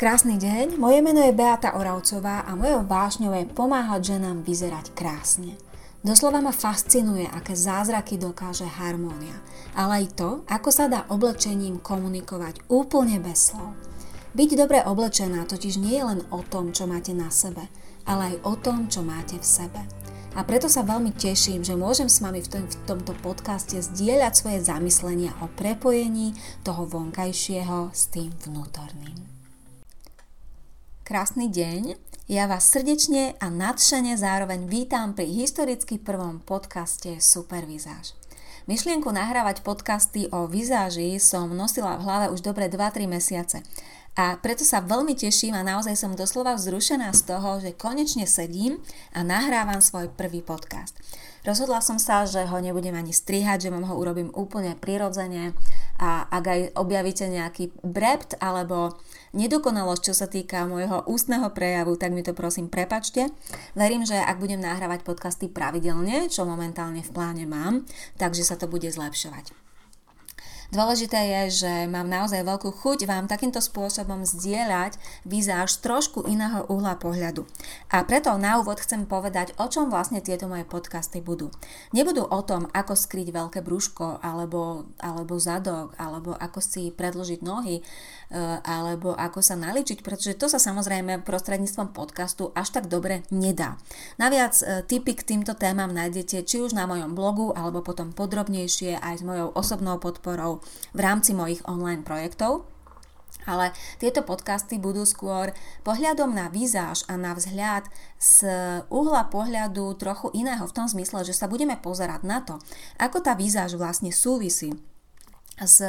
Krásny deň, moje meno je Beata Oravcová a mojou vášňou je pomáhať ženám vyzerať krásne. Doslova ma fascinuje, aké zázraky dokáže harmónia, ale aj to, ako sa dá oblečením komunikovať úplne bez slov. Byť dobre oblečená totiž nie je len o tom, čo máte na sebe, ale aj o tom, čo máte v sebe. A preto sa veľmi teším, že môžem s vami v, tom, v tomto podcaste zdieľať svoje zamyslenia o prepojení toho vonkajšieho s tým vnútorným. Krásny deň, ja vás srdečne a nadšene zároveň vítam pri historicky prvom podcaste Supervizáž. Myšlienku nahrávať podcasty o vizáži som nosila v hlave už dobre 2-3 mesiace a preto sa veľmi teším a naozaj som doslova vzrušená z toho, že konečne sedím a nahrávam svoj prvý podcast. Rozhodla som sa, že ho nebudem ani strihať, že vám ho urobím úplne prirodzene a ak aj objavíte nejaký brept alebo nedokonalosť, čo sa týka môjho ústneho prejavu, tak mi to prosím prepačte. Verím, že ak budem nahrávať podcasty pravidelne, čo momentálne v pláne mám, takže sa to bude zlepšovať. Dôležité je, že mám naozaj veľkú chuť vám takýmto spôsobom zdieľať vizáž trošku iného uhla pohľadu. A preto na úvod chcem povedať, o čom vlastne tieto moje podcasty budú. Nebudú o tom, ako skryť veľké brúško, alebo, alebo zadok, alebo ako si predložiť nohy, Eh, alebo ako sa naličiť, pretože to sa samozrejme prostredníctvom podcastu až tak dobre nedá. Naviac eh, tipy k týmto témam nájdete či už na mojom blogu, alebo potom podrobnejšie aj s mojou osobnou podporou v rámci mojich online projektov. Ale tieto podcasty budú skôr pohľadom na výzáž a na vzhľad z uhla pohľadu trochu iného v tom zmysle, že sa budeme pozerať na to, ako tá výzáž vlastne súvisí s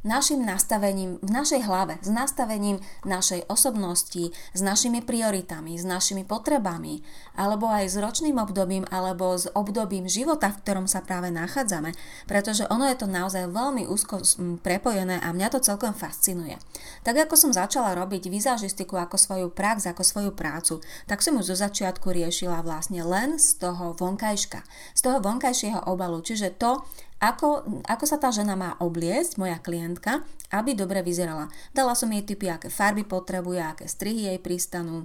našim nastavením v našej hlave, s nastavením našej osobnosti, s našimi prioritami, s našimi potrebami, alebo aj s ročným obdobím, alebo s obdobím života, v ktorom sa práve nachádzame, pretože ono je to naozaj veľmi úzko prepojené a mňa to celkom fascinuje. Tak ako som začala robiť vizažistiku ako svoju prax, ako svoju prácu, tak som ju zo začiatku riešila vlastne len z toho vonkajška, z toho vonkajšieho obalu, čiže to, ako, ako sa tá žena má obliecť, moja klientka, aby dobre vyzerala. Dala som jej typy, aké farby potrebuje, aké strihy jej pristanú,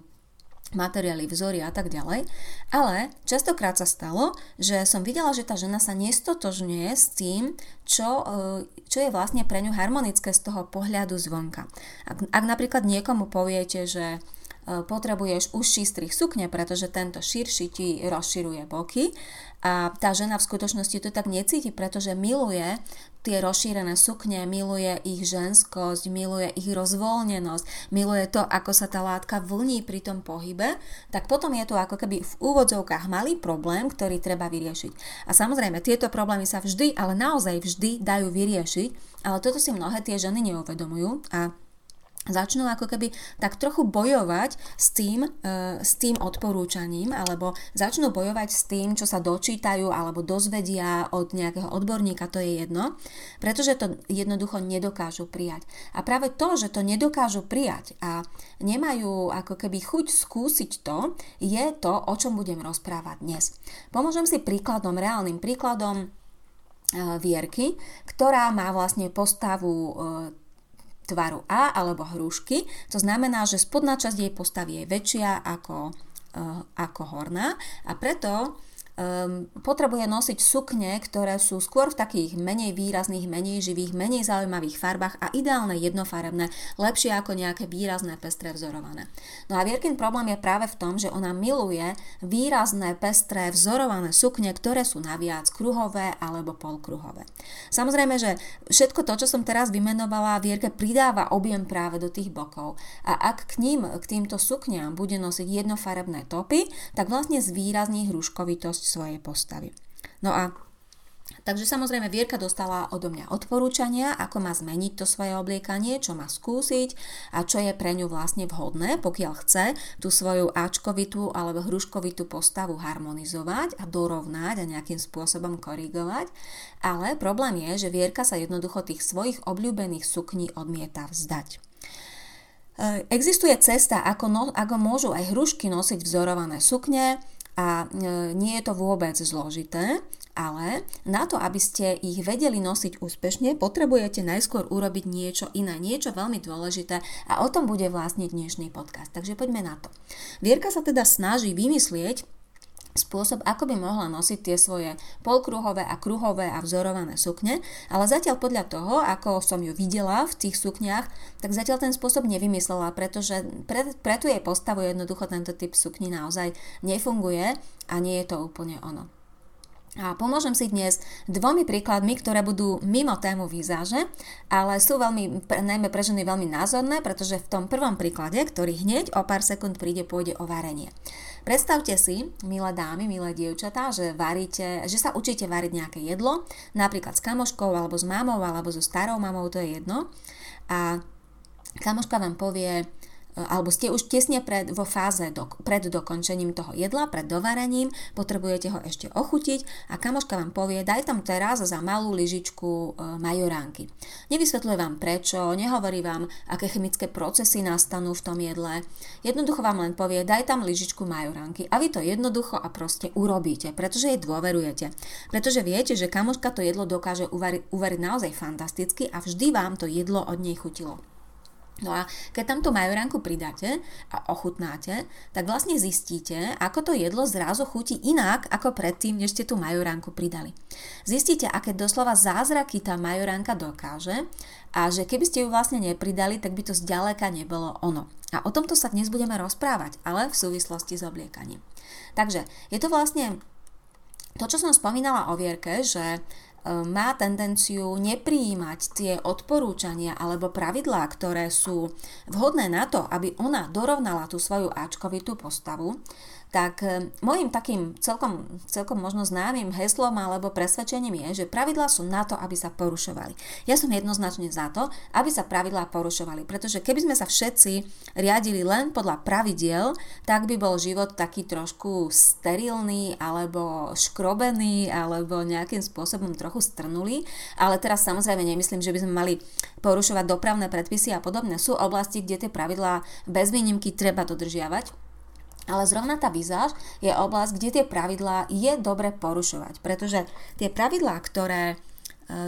materiály, vzory a tak ďalej. Ale častokrát sa stalo, že som videla, že tá žena sa nestotožňuje s tým, čo, e, čo je vlastne pre ňu harmonické z toho pohľadu zvonka. Ak, ak napríklad niekomu poviete, že potrebuješ užší strih sukne, pretože tento širší ti rozširuje boky a tá žena v skutočnosti to tak necíti, pretože miluje tie rozšírené sukne, miluje ich ženskosť, miluje ich rozvoľnenosť, miluje to, ako sa tá látka vlní pri tom pohybe, tak potom je to ako keby v úvodzovkách malý problém, ktorý treba vyriešiť. A samozrejme, tieto problémy sa vždy, ale naozaj vždy dajú vyriešiť, ale toto si mnohé tie ženy neuvedomujú a začnú ako keby tak trochu bojovať s tým, e, s tým odporúčaním alebo začnú bojovať s tým, čo sa dočítajú alebo dozvedia od nejakého odborníka, to je jedno, pretože to jednoducho nedokážu prijať. A práve to, že to nedokážu prijať a nemajú ako keby chuť skúsiť to, je to, o čom budem rozprávať dnes. Pomôžem si príkladom, reálnym príkladom e, Vierky, ktorá má vlastne postavu e, tvaru A alebo hrušky. To znamená, že spodná časť jej postavy je väčšia ako, uh, ako horná a preto um, potrebuje nosiť sukne, ktoré sú skôr v takých menej výrazných, menej živých, menej zaujímavých farbách a ideálne jednofarebné, lepšie ako nejaké výrazné pestré vzorované. No a Vierkin problém je práve v tom, že ona miluje výrazné pestré vzorované sukne, ktoré sú naviac kruhové alebo polkruhové. Samozrejme, že všetko to, čo som teraz vymenovala, Vierke pridáva objem práve do tých bokov. A ak k ním, k týmto sukňam bude nosiť jednofarebné topy, tak vlastne zvýrazní hruškovitosť svojej postavy. No a Takže samozrejme Vierka dostala odo mňa odporúčania, ako má zmeniť to svoje obliekanie, čo má skúsiť a čo je pre ňu vlastne vhodné, pokiaľ chce tú svoju Ačkovitú alebo hruškovitú postavu harmonizovať a dorovnať a nejakým spôsobom korigovať. Ale problém je, že Vierka sa jednoducho tých svojich obľúbených sukní odmieta vzdať. E, existuje cesta, ako, no, ako môžu aj hrušky nosiť vzorované sukne, a nie je to vôbec zložité, ale na to, aby ste ich vedeli nosiť úspešne, potrebujete najskôr urobiť niečo iné, niečo veľmi dôležité a o tom bude vlastne dnešný podcast. Takže poďme na to. Vierka sa teda snaží vymyslieť spôsob, ako by mohla nosiť tie svoje polkruhové a kruhové a vzorované sukne, ale zatiaľ podľa toho, ako som ju videla v tých sukniach, tak zatiaľ ten spôsob nevymyslela, pretože pre, pre tú jej postavu jednoducho tento typ sukni naozaj nefunguje a nie je to úplne ono. A pomôžem si dnes dvomi príkladmi, ktoré budú mimo tému výzáže, ale sú veľmi, najmä pre ženy veľmi názorné, pretože v tom prvom príklade, ktorý hneď o pár sekúnd príde, pôjde o varenie. Predstavte si, milé dámy, milé dievčatá, že varíte, že sa učíte variť nejaké jedlo, napríklad s kamoškou, alebo s mamou, alebo so starou mamou, to je jedno. A kamoška vám povie, alebo ste už tesne pred, vo fáze do, pred dokončením toho jedla, pred dovarením, potrebujete ho ešte ochutiť a kamoška vám povie, daj tam teraz za malú lyžičku e, majoránky. Nevysvetľuje vám prečo, nehovorí vám, aké chemické procesy nastanú v tom jedle. Jednoducho vám len povie, daj tam lyžičku majoránky a vy to jednoducho a proste urobíte, pretože jej dôverujete. Pretože viete, že kamoška to jedlo dokáže uvariť, uvariť naozaj fantasticky a vždy vám to jedlo od nej chutilo. No a keď tam tú majoránku pridáte a ochutnáte, tak vlastne zistíte, ako to jedlo zrazu chutí inak ako predtým, než ste tú majoránku pridali. Zistíte, aké doslova zázraky tá majoránka dokáže a že keby ste ju vlastne nepridali, tak by to zďaleka nebolo ono. A o tomto sa dnes budeme rozprávať, ale v súvislosti s obliekaním. Takže je to vlastne to, čo som spomínala o Vierke, že má tendenciu neprijímať tie odporúčania alebo pravidlá, ktoré sú vhodné na to, aby ona dorovnala tú svoju Ačkovitú postavu, tak e, môjim takým celkom, celkom možno známym heslom alebo presvedčením je, že pravidlá sú na to, aby sa porušovali. Ja som jednoznačne za to, aby sa pravidlá porušovali, pretože keby sme sa všetci riadili len podľa pravidiel, tak by bol život taký trošku sterilný alebo škrobený alebo nejakým spôsobom trochu strnulý, ale teraz samozrejme nemyslím, že by sme mali porušovať dopravné predpisy a podobne. Sú oblasti, kde tie pravidlá bez výnimky treba dodržiavať, ale zrovna tá vizáž je oblasť, kde tie pravidlá je dobre porušovať, pretože tie pravidlá, ktoré e,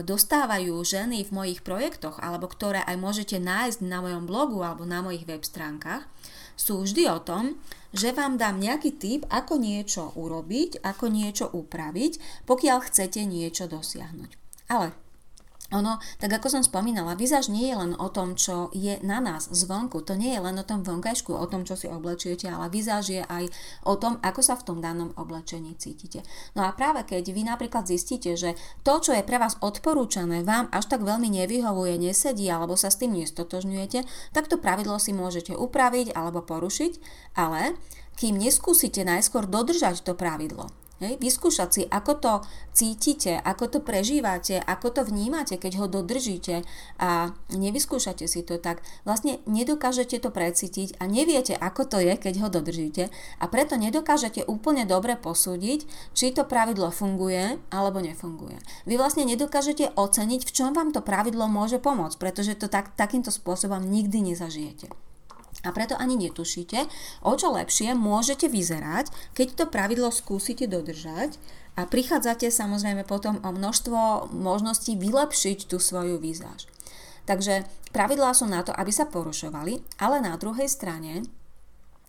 dostávajú ženy v mojich projektoch alebo ktoré aj môžete nájsť na mojom blogu alebo na mojich web stránkach, sú vždy o tom, že vám dám nejaký tip, ako niečo urobiť, ako niečo upraviť, pokiaľ chcete niečo dosiahnuť. Ale ono, tak ako som spomínala, vizáž nie je len o tom, čo je na nás zvonku, to nie je len o tom vonkajšku, o tom, čo si oblečiete, ale vizáž je aj o tom, ako sa v tom danom oblečení cítite. No a práve keď vy napríklad zistíte, že to, čo je pre vás odporúčané, vám až tak veľmi nevyhovuje, nesedí alebo sa s tým nestotožňujete, tak to pravidlo si môžete upraviť alebo porušiť, ale kým neskúsite najskôr dodržať to pravidlo, Hej, vyskúšať si, ako to cítite, ako to prežívate, ako to vnímate, keď ho dodržíte a nevyskúšate si to, tak vlastne nedokážete to precítiť a neviete, ako to je, keď ho dodržíte a preto nedokážete úplne dobre posúdiť, či to pravidlo funguje alebo nefunguje. Vy vlastne nedokážete oceniť, v čom vám to pravidlo môže pomôcť, pretože to tak, takýmto spôsobom nikdy nezažijete. A preto ani netušíte, o čo lepšie môžete vyzerať, keď to pravidlo skúsite dodržať a prichádzate samozrejme potom o množstvo možností vylepšiť tú svoju výzáž. Takže pravidlá sú na to, aby sa porušovali, ale na druhej strane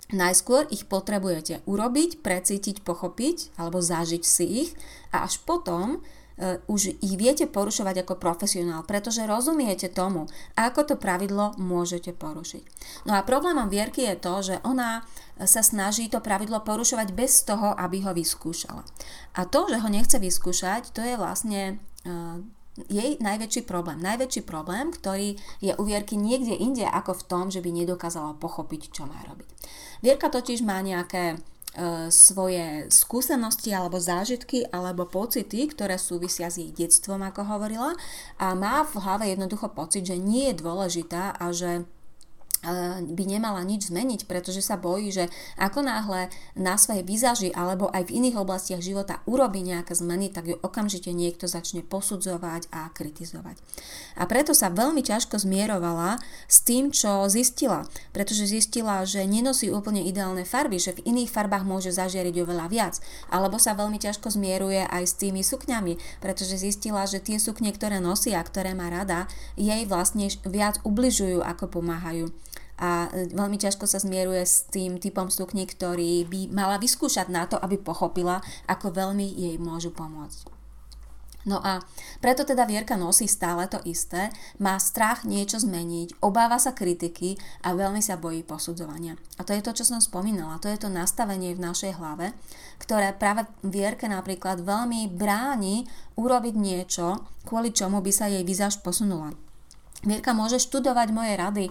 Najskôr ich potrebujete urobiť, precítiť, pochopiť alebo zažiť si ich a až potom už ich viete porušovať ako profesionál, pretože rozumiete tomu, ako to pravidlo môžete porušiť. No a problémom Vierky je to, že ona sa snaží to pravidlo porušovať bez toho, aby ho vyskúšala. A to, že ho nechce vyskúšať, to je vlastne uh, jej najväčší problém. Najväčší problém, ktorý je u Vierky niekde inde ako v tom, že by nedokázala pochopiť, čo má robiť. Vierka totiž má nejaké E, svoje skúsenosti alebo zážitky alebo pocity, ktoré súvisia s jej detstvom, ako hovorila, a má v hlave jednoducho pocit, že nie je dôležitá a že by nemala nič zmeniť, pretože sa bojí, že ako náhle na svojej výzaži alebo aj v iných oblastiach života urobí nejaké zmeny, tak ju okamžite niekto začne posudzovať a kritizovať. A preto sa veľmi ťažko zmierovala s tým, čo zistila, pretože zistila, že nenosí úplne ideálne farby, že v iných farbách môže zažiariť oveľa viac, alebo sa veľmi ťažko zmieruje aj s tými sukňami, pretože zistila, že tie sukne, ktoré nosí a ktoré má rada, jej vlastne viac ubližujú ako pomáhajú a e, veľmi ťažko sa zmieruje s tým typom sukní, ktorý by mala vyskúšať na to, aby pochopila, ako veľmi jej môžu pomôcť. No a preto teda Vierka nosí stále to isté, má strach niečo zmeniť, obáva sa kritiky a veľmi sa bojí posudzovania. A to je to, čo som spomínala, to je to nastavenie v našej hlave, ktoré práve Vierke napríklad veľmi bráni urobiť niečo, kvôli čomu by sa jej výzaž posunula. Vierka môže študovať moje rady,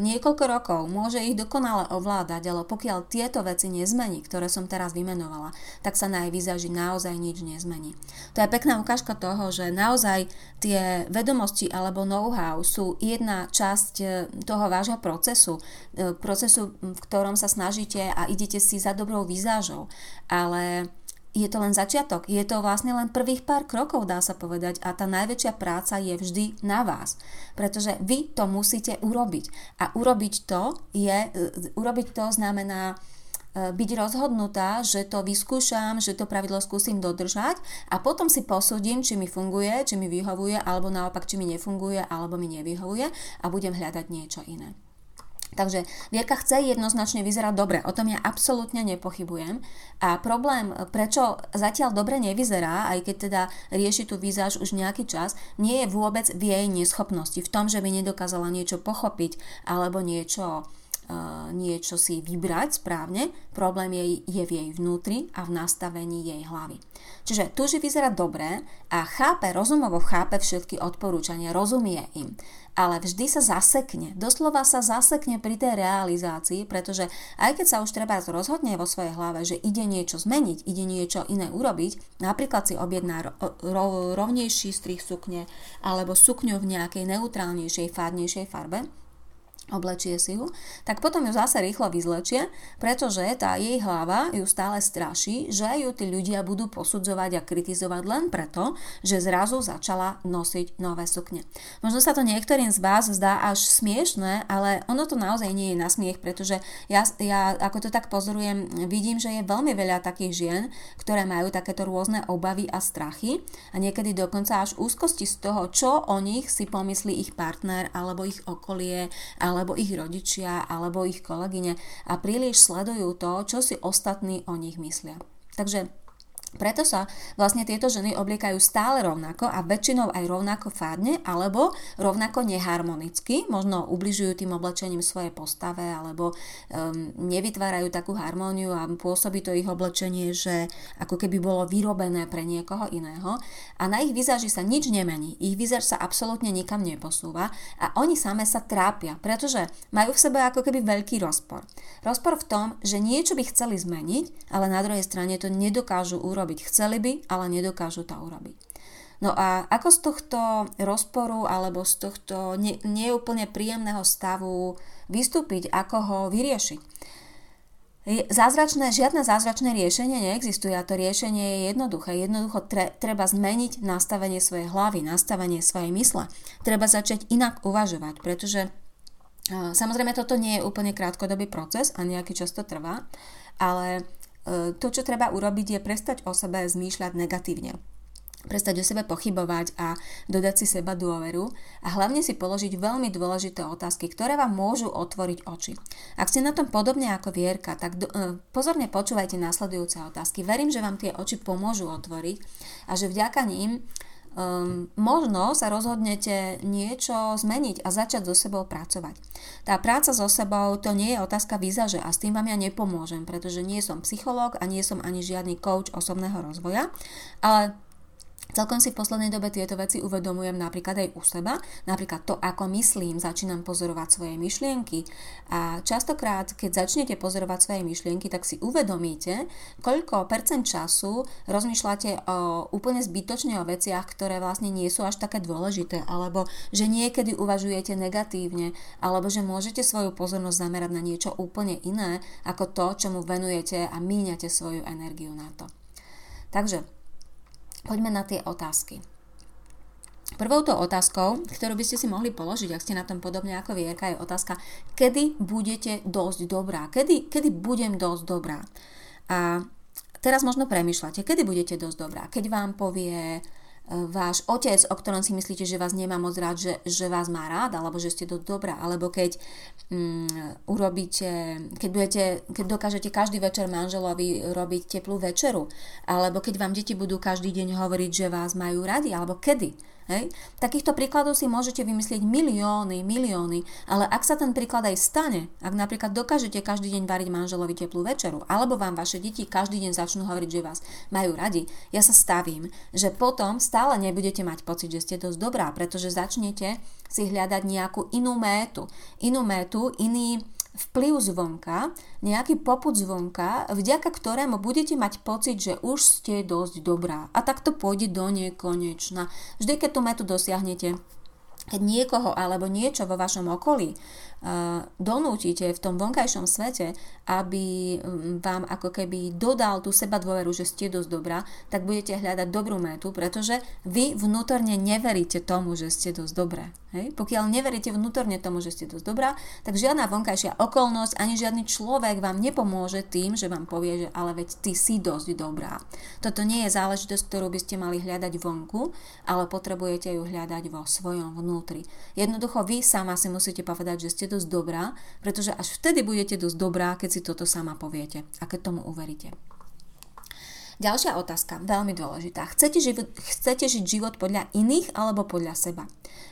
niekoľko rokov, môže ich dokonale ovládať, ale pokiaľ tieto veci nezmení, ktoré som teraz vymenovala, tak sa na jej výzaži naozaj nič nezmení. To je pekná ukážka toho, že naozaj tie vedomosti alebo know-how sú jedna časť e, toho vášho procesu, e, procesu, v ktorom sa snažíte a idete si za dobrou výzážou, ale je to len začiatok, je to vlastne len prvých pár krokov, dá sa povedať, a tá najväčšia práca je vždy na vás, pretože vy to musíte urobiť. A urobiť to je, e, urobiť to znamená e, byť rozhodnutá, že to vyskúšam, že to pravidlo skúsim dodržať a potom si posúdim, či mi funguje, či mi vyhovuje, alebo naopak, či mi nefunguje, alebo mi nevyhovuje a budem hľadať niečo iné. Takže Vierka chce jednoznačne vyzerať dobre, o tom ja absolútne nepochybujem. A problém, prečo zatiaľ dobre nevyzerá, aj keď teda rieši tú výzaž už nejaký čas, nie je vôbec v jej neschopnosti, v tom, že by nedokázala niečo pochopiť alebo niečo niečo si vybrať správne, problém je, je v jej vnútri a v nastavení jej hlavy. Čiže túži vyzerá dobre a chápe, rozumovo chápe všetky odporúčania, rozumie im, ale vždy sa zasekne, doslova sa zasekne pri tej realizácii, pretože aj keď sa už treba rozhodne vo svojej hlave, že ide niečo zmeniť, ide niečo iné urobiť, napríklad si objedná ro, ro, rovnejší strih sukne alebo sukňu v nejakej neutrálnejšej, fádnejšej farbe, oblečie si ju, tak potom ju zase rýchlo vyzlečie, pretože tá jej hlava ju stále straší, že ju tí ľudia budú posudzovať a kritizovať len preto, že zrazu začala nosiť nové sukne. Možno sa to niektorým z vás zdá až smiešné, ale ono to naozaj nie je na smiech, pretože ja, ja ako to tak pozorujem, vidím, že je veľmi veľa takých žien, ktoré majú takéto rôzne obavy a strachy a niekedy dokonca až úzkosti z toho, čo o nich si pomyslí ich partner alebo ich okolie, ale alebo ich rodičia, alebo ich kolegyne a príliš sledujú to, čo si ostatní o nich myslia. Takže preto sa vlastne tieto ženy obliekajú stále rovnako a väčšinou aj rovnako fádne alebo rovnako neharmonicky, možno ubližujú tým oblečením svojej postave alebo um, nevytvárajú takú harmóniu a pôsobí to ich oblečenie, že ako keby bolo vyrobené pre niekoho iného. A na ich výzaži sa nič nemení, ich výzaž sa absolútne nikam neposúva a oni same sa trápia, pretože majú v sebe ako keby veľký rozpor. Rozpor v tom, že niečo by chceli zmeniť, ale na druhej strane to nedokážu urobiť urobiť. Chceli by, ale nedokážu to urobiť. No a ako z tohto rozporu alebo z tohto ne, neúplne príjemného stavu vystúpiť, ako ho vyriešiť? Zázračné, žiadne zázračné riešenie neexistuje a to riešenie je jednoduché. Jednoducho tre, treba zmeniť nastavenie svojej hlavy, nastavenie svojej mysle. Treba začať inak uvažovať, pretože samozrejme toto nie je úplne krátkodobý proces a nejaký čas to trvá, ale to, čo treba urobiť, je prestať o sebe zmýšľať negatívne prestať o sebe pochybovať a dodať si seba dôveru a hlavne si položiť veľmi dôležité otázky, ktoré vám môžu otvoriť oči. Ak ste na tom podobne ako Vierka, tak do, e, pozorne počúvajte následujúce otázky. Verím, že vám tie oči pomôžu otvoriť a že vďaka ním um, možno sa rozhodnete niečo zmeniť a začať so sebou pracovať. Tá práca so sebou to nie je otázka výzaže a s tým vám ja nepomôžem, pretože nie som psychológ a nie som ani žiadny coach osobného rozvoja, ale Celkom si v poslednej dobe tieto veci uvedomujem napríklad aj u seba, napríklad to, ako myslím, začínam pozorovať svoje myšlienky a častokrát, keď začnete pozorovať svoje myšlienky, tak si uvedomíte, koľko percent času rozmýšľate o úplne zbytočne o veciach, ktoré vlastne nie sú až také dôležité, alebo že niekedy uvažujete negatívne, alebo že môžete svoju pozornosť zamerať na niečo úplne iné, ako to, čomu venujete a míňate svoju energiu na to. Takže Poďme na tie otázky. Prvou to otázkou, ktorú by ste si mohli položiť, ak ste na tom podobne ako Vierka, je otázka, kedy budete dosť dobrá, kedy, kedy budem dosť dobrá. A teraz možno premyšľate, kedy budete dosť dobrá. Keď vám povie váš otec, o ktorom si myslíte, že vás nemá moc rád, že, že vás má rád, alebo že ste dosť dobrá, alebo keď mm, urobíte, keď, budete, keď dokážete každý večer manželovi robiť teplú večeru, alebo keď vám deti budú každý deň hovoriť, že vás majú radi, alebo kedy. Hej? Takýchto príkladov si môžete vymyslieť milióny, milióny, ale ak sa ten príklad aj stane, ak napríklad dokážete každý deň variť manželovi teplú večeru, alebo vám vaše deti každý deň začnú hovoriť, že vás majú radi, ja sa stavím, že potom stále nebudete mať pocit, že ste dosť dobrá, pretože začnete si hľadať nejakú inú métu, inú métu, iný vplyv zvonka, nejaký poput zvonka, vďaka ktorému budete mať pocit, že už ste dosť dobrá. A tak to pôjde do nekonečna. Vždy, keď tú metu dosiahnete, keď niekoho alebo niečo vo vašom okolí donútite v tom vonkajšom svete, aby mm, vám ako keby dodal tú seba dôveru, že ste dosť dobrá, tak budete hľadať dobrú metu, pretože vy vnútorne neveríte tomu, že ste dosť dobré. Hej? Pokiaľ neveríte vnútorne tomu, že ste dosť dobrá, tak žiadna vonkajšia okolnosť ani žiadny človek vám nepomôže tým, že vám povie, že ale veď ty si dosť dobrá. Toto nie je záležitosť, ktorú by ste mali hľadať vonku, ale potrebujete ju hľadať vo svojom vnútri. Jednoducho vy sama si musíte povedať, že ste dosť dobrá, pretože až vtedy budete dosť dobrá, keď si toto sama poviete a keď tomu uveríte. Ďalšia otázka, veľmi dôležitá. Chcete, život, chcete žiť život podľa iných alebo podľa seba?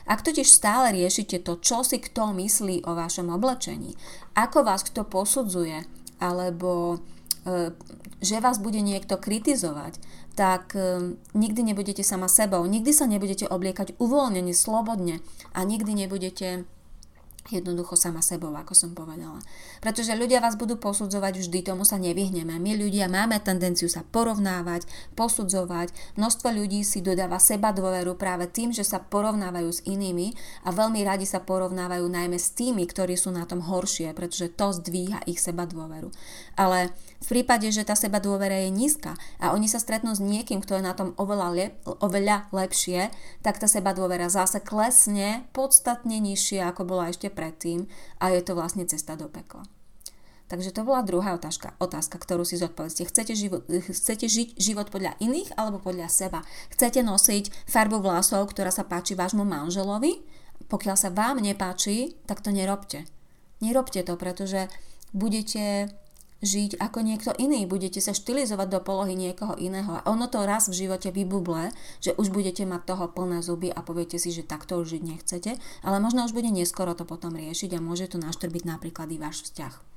Ak totiž stále riešite to, čo si kto myslí o vašom oblečení, ako vás kto posudzuje, alebo e, že vás bude niekto kritizovať, tak e, nikdy nebudete sama sebou, nikdy sa nebudete obliekať uvoľnene, slobodne a nikdy nebudete Jednoducho sama sebou, ako som povedala. Pretože ľudia vás budú posudzovať vždy, tomu sa nevyhneme. My ľudia máme tendenciu sa porovnávať, posudzovať. Množstvo ľudí si dodáva seba dôveru práve tým, že sa porovnávajú s inými a veľmi radi sa porovnávajú najmä s tými, ktorí sú na tom horšie, pretože to zdvíha ich seba dôveru. Ale v prípade, že tá seba dôvera je nízka a oni sa stretnú s niekým, kto je na tom oveľa, lep, oveľa lepšie, tak tá seba dôvera zase klesne podstatne nižšie, ako bola ešte predtým a je to vlastne cesta do pekla. Takže to bola druhá otázka, otázka ktorú si zodpovedzte. Chcete, život, chcete žiť život podľa iných alebo podľa seba? Chcete nosiť farbu vlasov, ktorá sa páči vášmu manželovi? Pokiaľ sa vám nepáči, tak to nerobte. Nerobte to, pretože budete žiť ako niekto iný, budete sa štilizovať do polohy niekoho iného a ono to raz v živote vybuble, že už budete mať toho plné zuby a poviete si, že takto už žiť nechcete, ale možno už bude neskoro to potom riešiť a môže to naštrbiť napríklad i váš vzťah.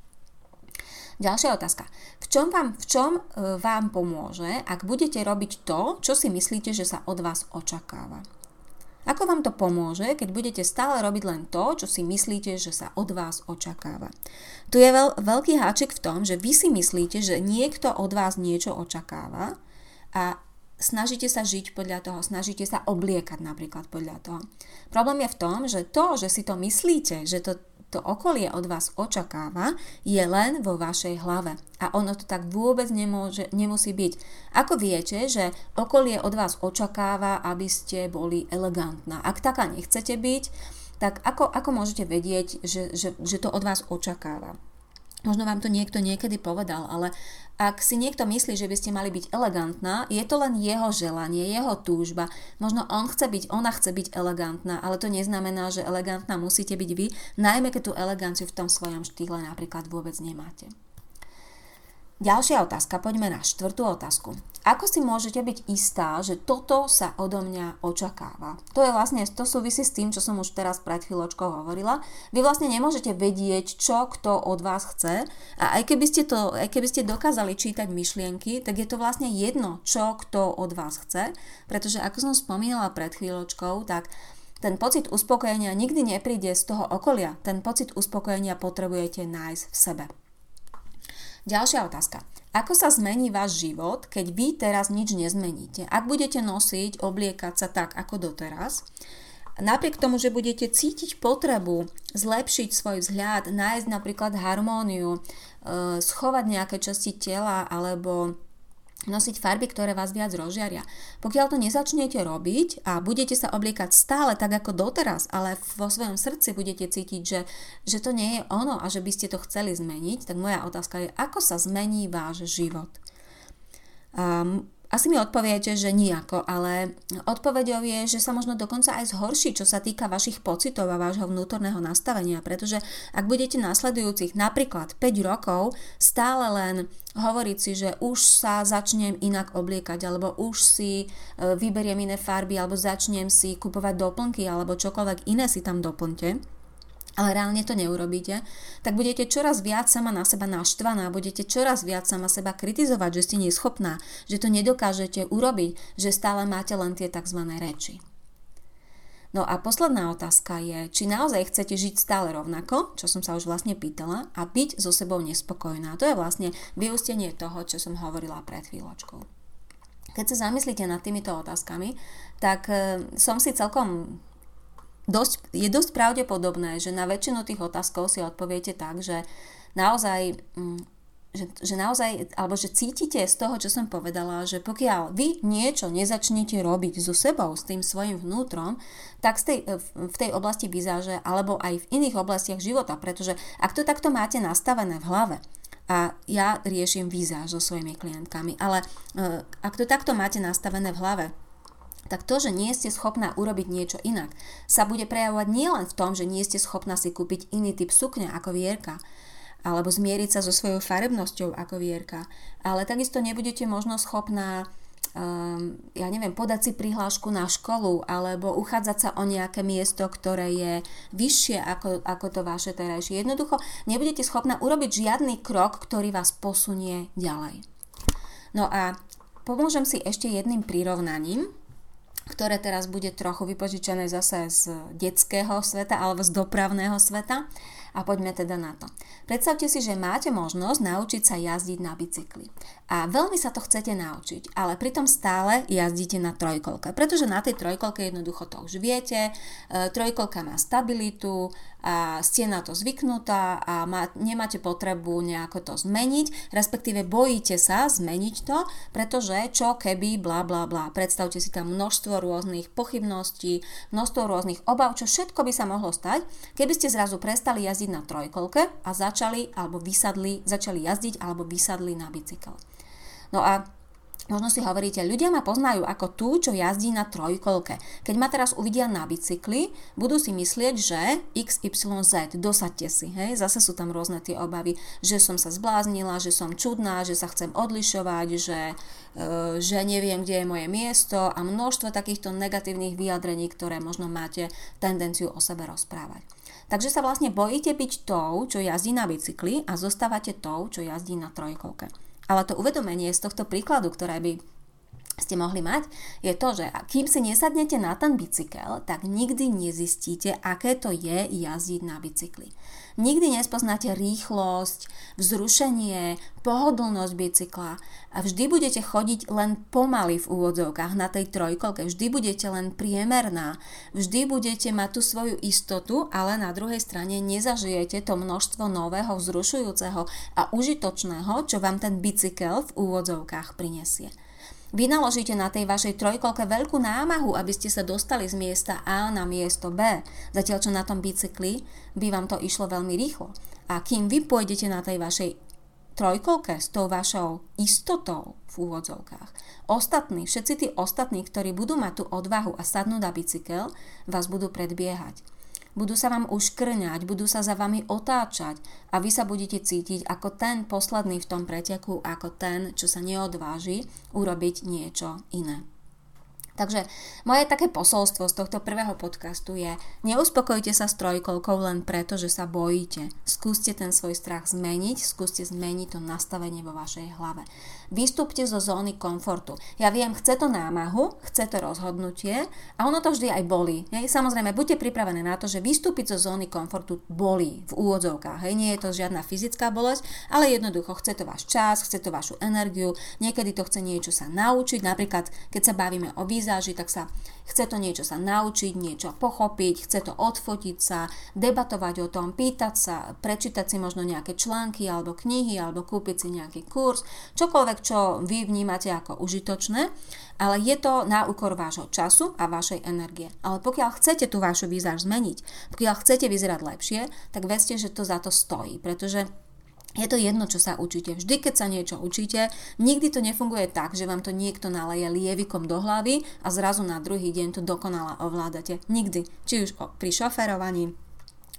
Ďalšia otázka. V čom, vám, v čom e, vám pomôže, ak budete robiť to, čo si myslíte, že sa od vás očakáva? Ako vám to pomôže, keď budete stále robiť len to, čo si myslíte, že sa od vás očakáva? Tu je veľ, veľký háčik v tom, že vy si myslíte, že niekto od vás niečo očakáva a snažíte sa žiť podľa toho, snažíte sa obliekať napríklad podľa toho. Problém je v tom, že to, že si to myslíte, že to to okolie od vás očakáva, je len vo vašej hlave. A ono to tak vôbec nemôže, nemusí byť. Ako viete, že okolie od vás očakáva, aby ste boli elegantná. Ak taká nechcete byť, tak ako, ako môžete vedieť, že, že, že to od vás očakáva? Možno vám to niekto niekedy povedal, ale ak si niekto myslí, že by ste mali byť elegantná, je to len jeho želanie, jeho túžba. Možno on chce byť, ona chce byť elegantná, ale to neznamená, že elegantná musíte byť vy, najmä keď tú eleganciu v tom svojom štýle napríklad vôbec nemáte. Ďalšia otázka, poďme na štvrtú otázku. Ako si môžete byť istá, že toto sa odo mňa očakáva? To je vlastne, to súvisí s tým, čo som už teraz pred chvíľočkou hovorila. Vy vlastne nemôžete vedieť, čo kto od vás chce a aj keby ste, to, aj keby ste dokázali čítať myšlienky, tak je to vlastne jedno, čo kto od vás chce, pretože ako som spomínala pred chvíľočkou, tak ten pocit uspokojenia nikdy nepríde z toho okolia. Ten pocit uspokojenia potrebujete nájsť v sebe. Ďalšia otázka. Ako sa zmení váš život, keď vy teraz nič nezmeníte? Ak budete nosiť, obliekať sa tak ako doteraz, napriek tomu, že budete cítiť potrebu zlepšiť svoj vzhľad, nájsť napríklad harmóniu, e, schovať nejaké časti tela alebo nosiť farby, ktoré vás viac rozžiaria. Pokiaľ to nezačnete robiť a budete sa obliekať stále tak ako doteraz, ale vo svojom srdci budete cítiť, že, že to nie je ono a že by ste to chceli zmeniť, tak moja otázka je, ako sa zmení váš život. Um, asi mi odpoviete, že nejako, ale odpovedou je, že sa možno dokonca aj zhorší, čo sa týka vašich pocitov a vášho vnútorného nastavenia, pretože ak budete nasledujúcich napríklad 5 rokov stále len hovoriť si, že už sa začnem inak obliekať, alebo už si e, vyberiem iné farby, alebo začnem si kupovať doplnky, alebo čokoľvek iné si tam doplňte, ale reálne to neurobíte, tak budete čoraz viac sama na seba naštvaná, budete čoraz viac sama seba kritizovať, že ste neschopná, že to nedokážete urobiť, že stále máte len tie tzv. reči. No a posledná otázka je, či naozaj chcete žiť stále rovnako, čo som sa už vlastne pýtala, a byť so sebou nespokojná. To je vlastne vyústenie toho, čo som hovorila pred chvíľočkou. Keď sa zamyslíte nad týmito otázkami, tak eh, som si celkom dosť, je dosť pravdepodobné, že na väčšinu tých otázkov si odpoviete tak, že naozaj mm, že, že naozaj, alebo že cítite z toho, čo som povedala, že pokiaľ vy niečo nezačnete robiť so sebou, s tým svojim vnútrom, tak z tej, v tej oblasti vizáže, alebo aj v iných oblastiach života, pretože ak to takto máte nastavené v hlave, a ja riešim výzáž so svojimi klientkami, ale e, ak to takto máte nastavené v hlave, tak to, že nie ste schopná urobiť niečo inak, sa bude prejavovať nielen v tom, že nie ste schopná si kúpiť iný typ sukňa ako vierka, alebo zmieriť sa so svojou farebnosťou ako vierka, ale takisto nebudete možno schopná um, ja neviem, podať si prihlášku na školu alebo uchádzať sa o nejaké miesto, ktoré je vyššie ako, ako to vaše terajšie. Jednoducho nebudete schopná urobiť žiadny krok, ktorý vás posunie ďalej. No a pomôžem si ešte jedným prirovnaním, ktoré teraz bude trochu vypožičané zase z detského sveta alebo z dopravného sveta. A poďme teda na to. Predstavte si, že máte možnosť naučiť sa jazdiť na bicykli. A veľmi sa to chcete naučiť, ale pritom stále jazdíte na trojkolke, pretože na tej trojkolke jednoducho to už viete, e, trojkolka má stabilitu, a ste na to zvyknutá a má, nemáte potrebu nejako to zmeniť, respektíve bojíte sa zmeniť to, pretože čo keby bla bla bla. Predstavte si tam množstvo rôznych pochybností, množstvo rôznych obav, čo všetko by sa mohlo stať, keby ste zrazu prestali jazdiť na trojkolke a začali alebo vysadli, začali jazdiť alebo vysadli na bicykel. No a Možno si hovoríte, ľudia ma poznajú ako tú, čo jazdí na trojkolke. Keď ma teraz uvidia na bicykli, budú si myslieť, že XYZ, dosadte si, hej, zase sú tam rôzne tie obavy, že som sa zbláznila, že som čudná, že sa chcem odlišovať, že, e, že neviem, kde je moje miesto a množstvo takýchto negatívnych vyjadrení, ktoré možno máte tendenciu o sebe rozprávať. Takže sa vlastne bojíte byť tou, čo jazdí na bicykli a zostávate tou, čo jazdí na trojkolke. Ale to uvedomenie z tohto príkladu, ktoré by ste mohli mať, je to, že kým si nesadnete na ten bicykel, tak nikdy nezistíte, aké to je jazdiť na bicykli. Nikdy nespoznáte rýchlosť, vzrušenie, pohodlnosť bicykla a vždy budete chodiť len pomaly v úvodzovkách na tej trojkolke, vždy budete len priemerná, vždy budete mať tú svoju istotu, ale na druhej strane nezažijete to množstvo nového, vzrušujúceho a užitočného, čo vám ten bicykel v úvodzovkách prinesie. Vynaložíte na tej vašej trojkolke veľkú námahu, aby ste sa dostali z miesta A na miesto B, zatiaľ čo na tom bicykli by vám to išlo veľmi rýchlo. A kým vy pôjdete na tej vašej trojkolke s tou vašou istotou v úvodzovkách, ostatní, všetci tí ostatní, ktorí budú mať tú odvahu a sadnúť na bicykel, vás budú predbiehať. Budú sa vám uškrňať, budú sa za vami otáčať a vy sa budete cítiť ako ten posledný v tom preteku, ako ten, čo sa neodváži urobiť niečo iné. Takže moje také posolstvo z tohto prvého podcastu je, neuspokojte sa s trojkolkou len preto, že sa bojíte. Skúste ten svoj strach zmeniť, skúste zmeniť to nastavenie vo vašej hlave. Vystúpte zo zóny komfortu. Ja viem, chce to námahu, chce to rozhodnutie a ono to vždy aj bolí. Hej? Samozrejme, buďte pripravené na to, že vystúpiť zo zóny komfortu bolí v úvodzovkách. Hej? Nie je to žiadna fyzická bolesť, ale jednoducho chce to váš čas, chce to vašu energiu, niekedy to chce niečo sa naučiť. Napríklad, keď sa bavíme o výzáži, tak sa chce to niečo sa naučiť, niečo pochopiť, chce to odfotiť sa, debatovať o tom, pýtať sa, prečítať si možno nejaké články alebo knihy alebo kúpiť si nejaký kurz, čokoľvek, čo vy vnímate ako užitočné, ale je to na úkor vášho času a vašej energie. Ale pokiaľ chcete tú vašu výzáž zmeniť, pokiaľ chcete vyzerať lepšie, tak vedzte, že to za to stojí, pretože je to jedno, čo sa učíte. Vždy, keď sa niečo učíte, nikdy to nefunguje tak, že vám to niekto naleje lievikom do hlavy a zrazu na druhý deň to dokonale ovládate. Nikdy. Či už pri šoferovaní,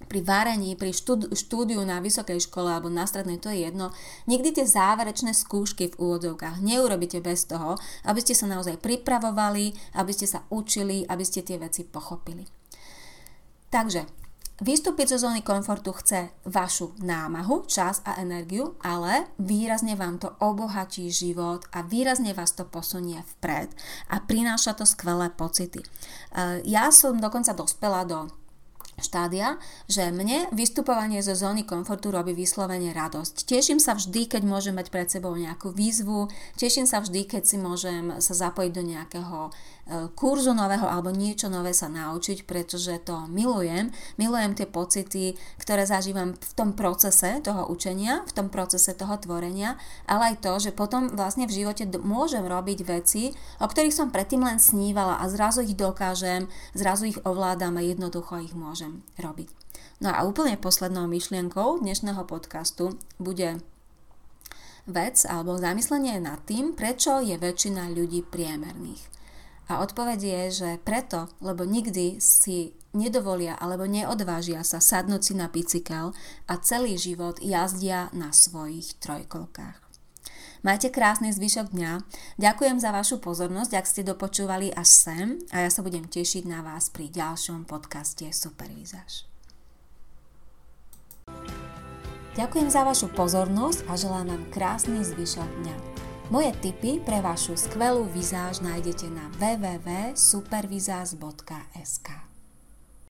pri varení, pri štúdiu na vysokej škole alebo na strednej, to je jedno. Nikdy tie záverečné skúšky v úvodzovkách neurobíte bez toho, aby ste sa naozaj pripravovali, aby ste sa učili, aby ste tie veci pochopili. Takže Vystúpiť zo zóny komfortu chce vašu námahu, čas a energiu, ale výrazne vám to obohatí život a výrazne vás to posunie vpred a prináša to skvelé pocity. Ja som dokonca dospela do štádia, že mne vystupovanie zo zóny komfortu robí vyslovene radosť. Teším sa vždy, keď môžem mať pred sebou nejakú výzvu, teším sa vždy, keď si môžem sa zapojiť do nejakého kurzu nového alebo niečo nové sa naučiť, pretože to milujem. Milujem tie pocity, ktoré zažívam v tom procese toho učenia, v tom procese toho tvorenia, ale aj to, že potom vlastne v živote môžem robiť veci, o ktorých som predtým len snívala a zrazu ich dokážem, zrazu ich ovládam a jednoducho ich môžem robiť. No a úplne poslednou myšlienkou dnešného podcastu bude vec alebo zamyslenie nad tým, prečo je väčšina ľudí priemerných. A odpoveď je, že preto, lebo nikdy si nedovolia alebo neodvážia sa sadnúť si na bicykel a celý život jazdia na svojich trojkolkách. Majte krásny zvyšok dňa. Ďakujem za vašu pozornosť, ak ste dopočúvali až sem a ja sa budem tešiť na vás pri ďalšom podcaste Supervizáž. Ďakujem za vašu pozornosť a želám vám krásny zvyšok dňa. Moje tipy pre vašu skvelú vizáž nájdete na www.supervizaz.sk.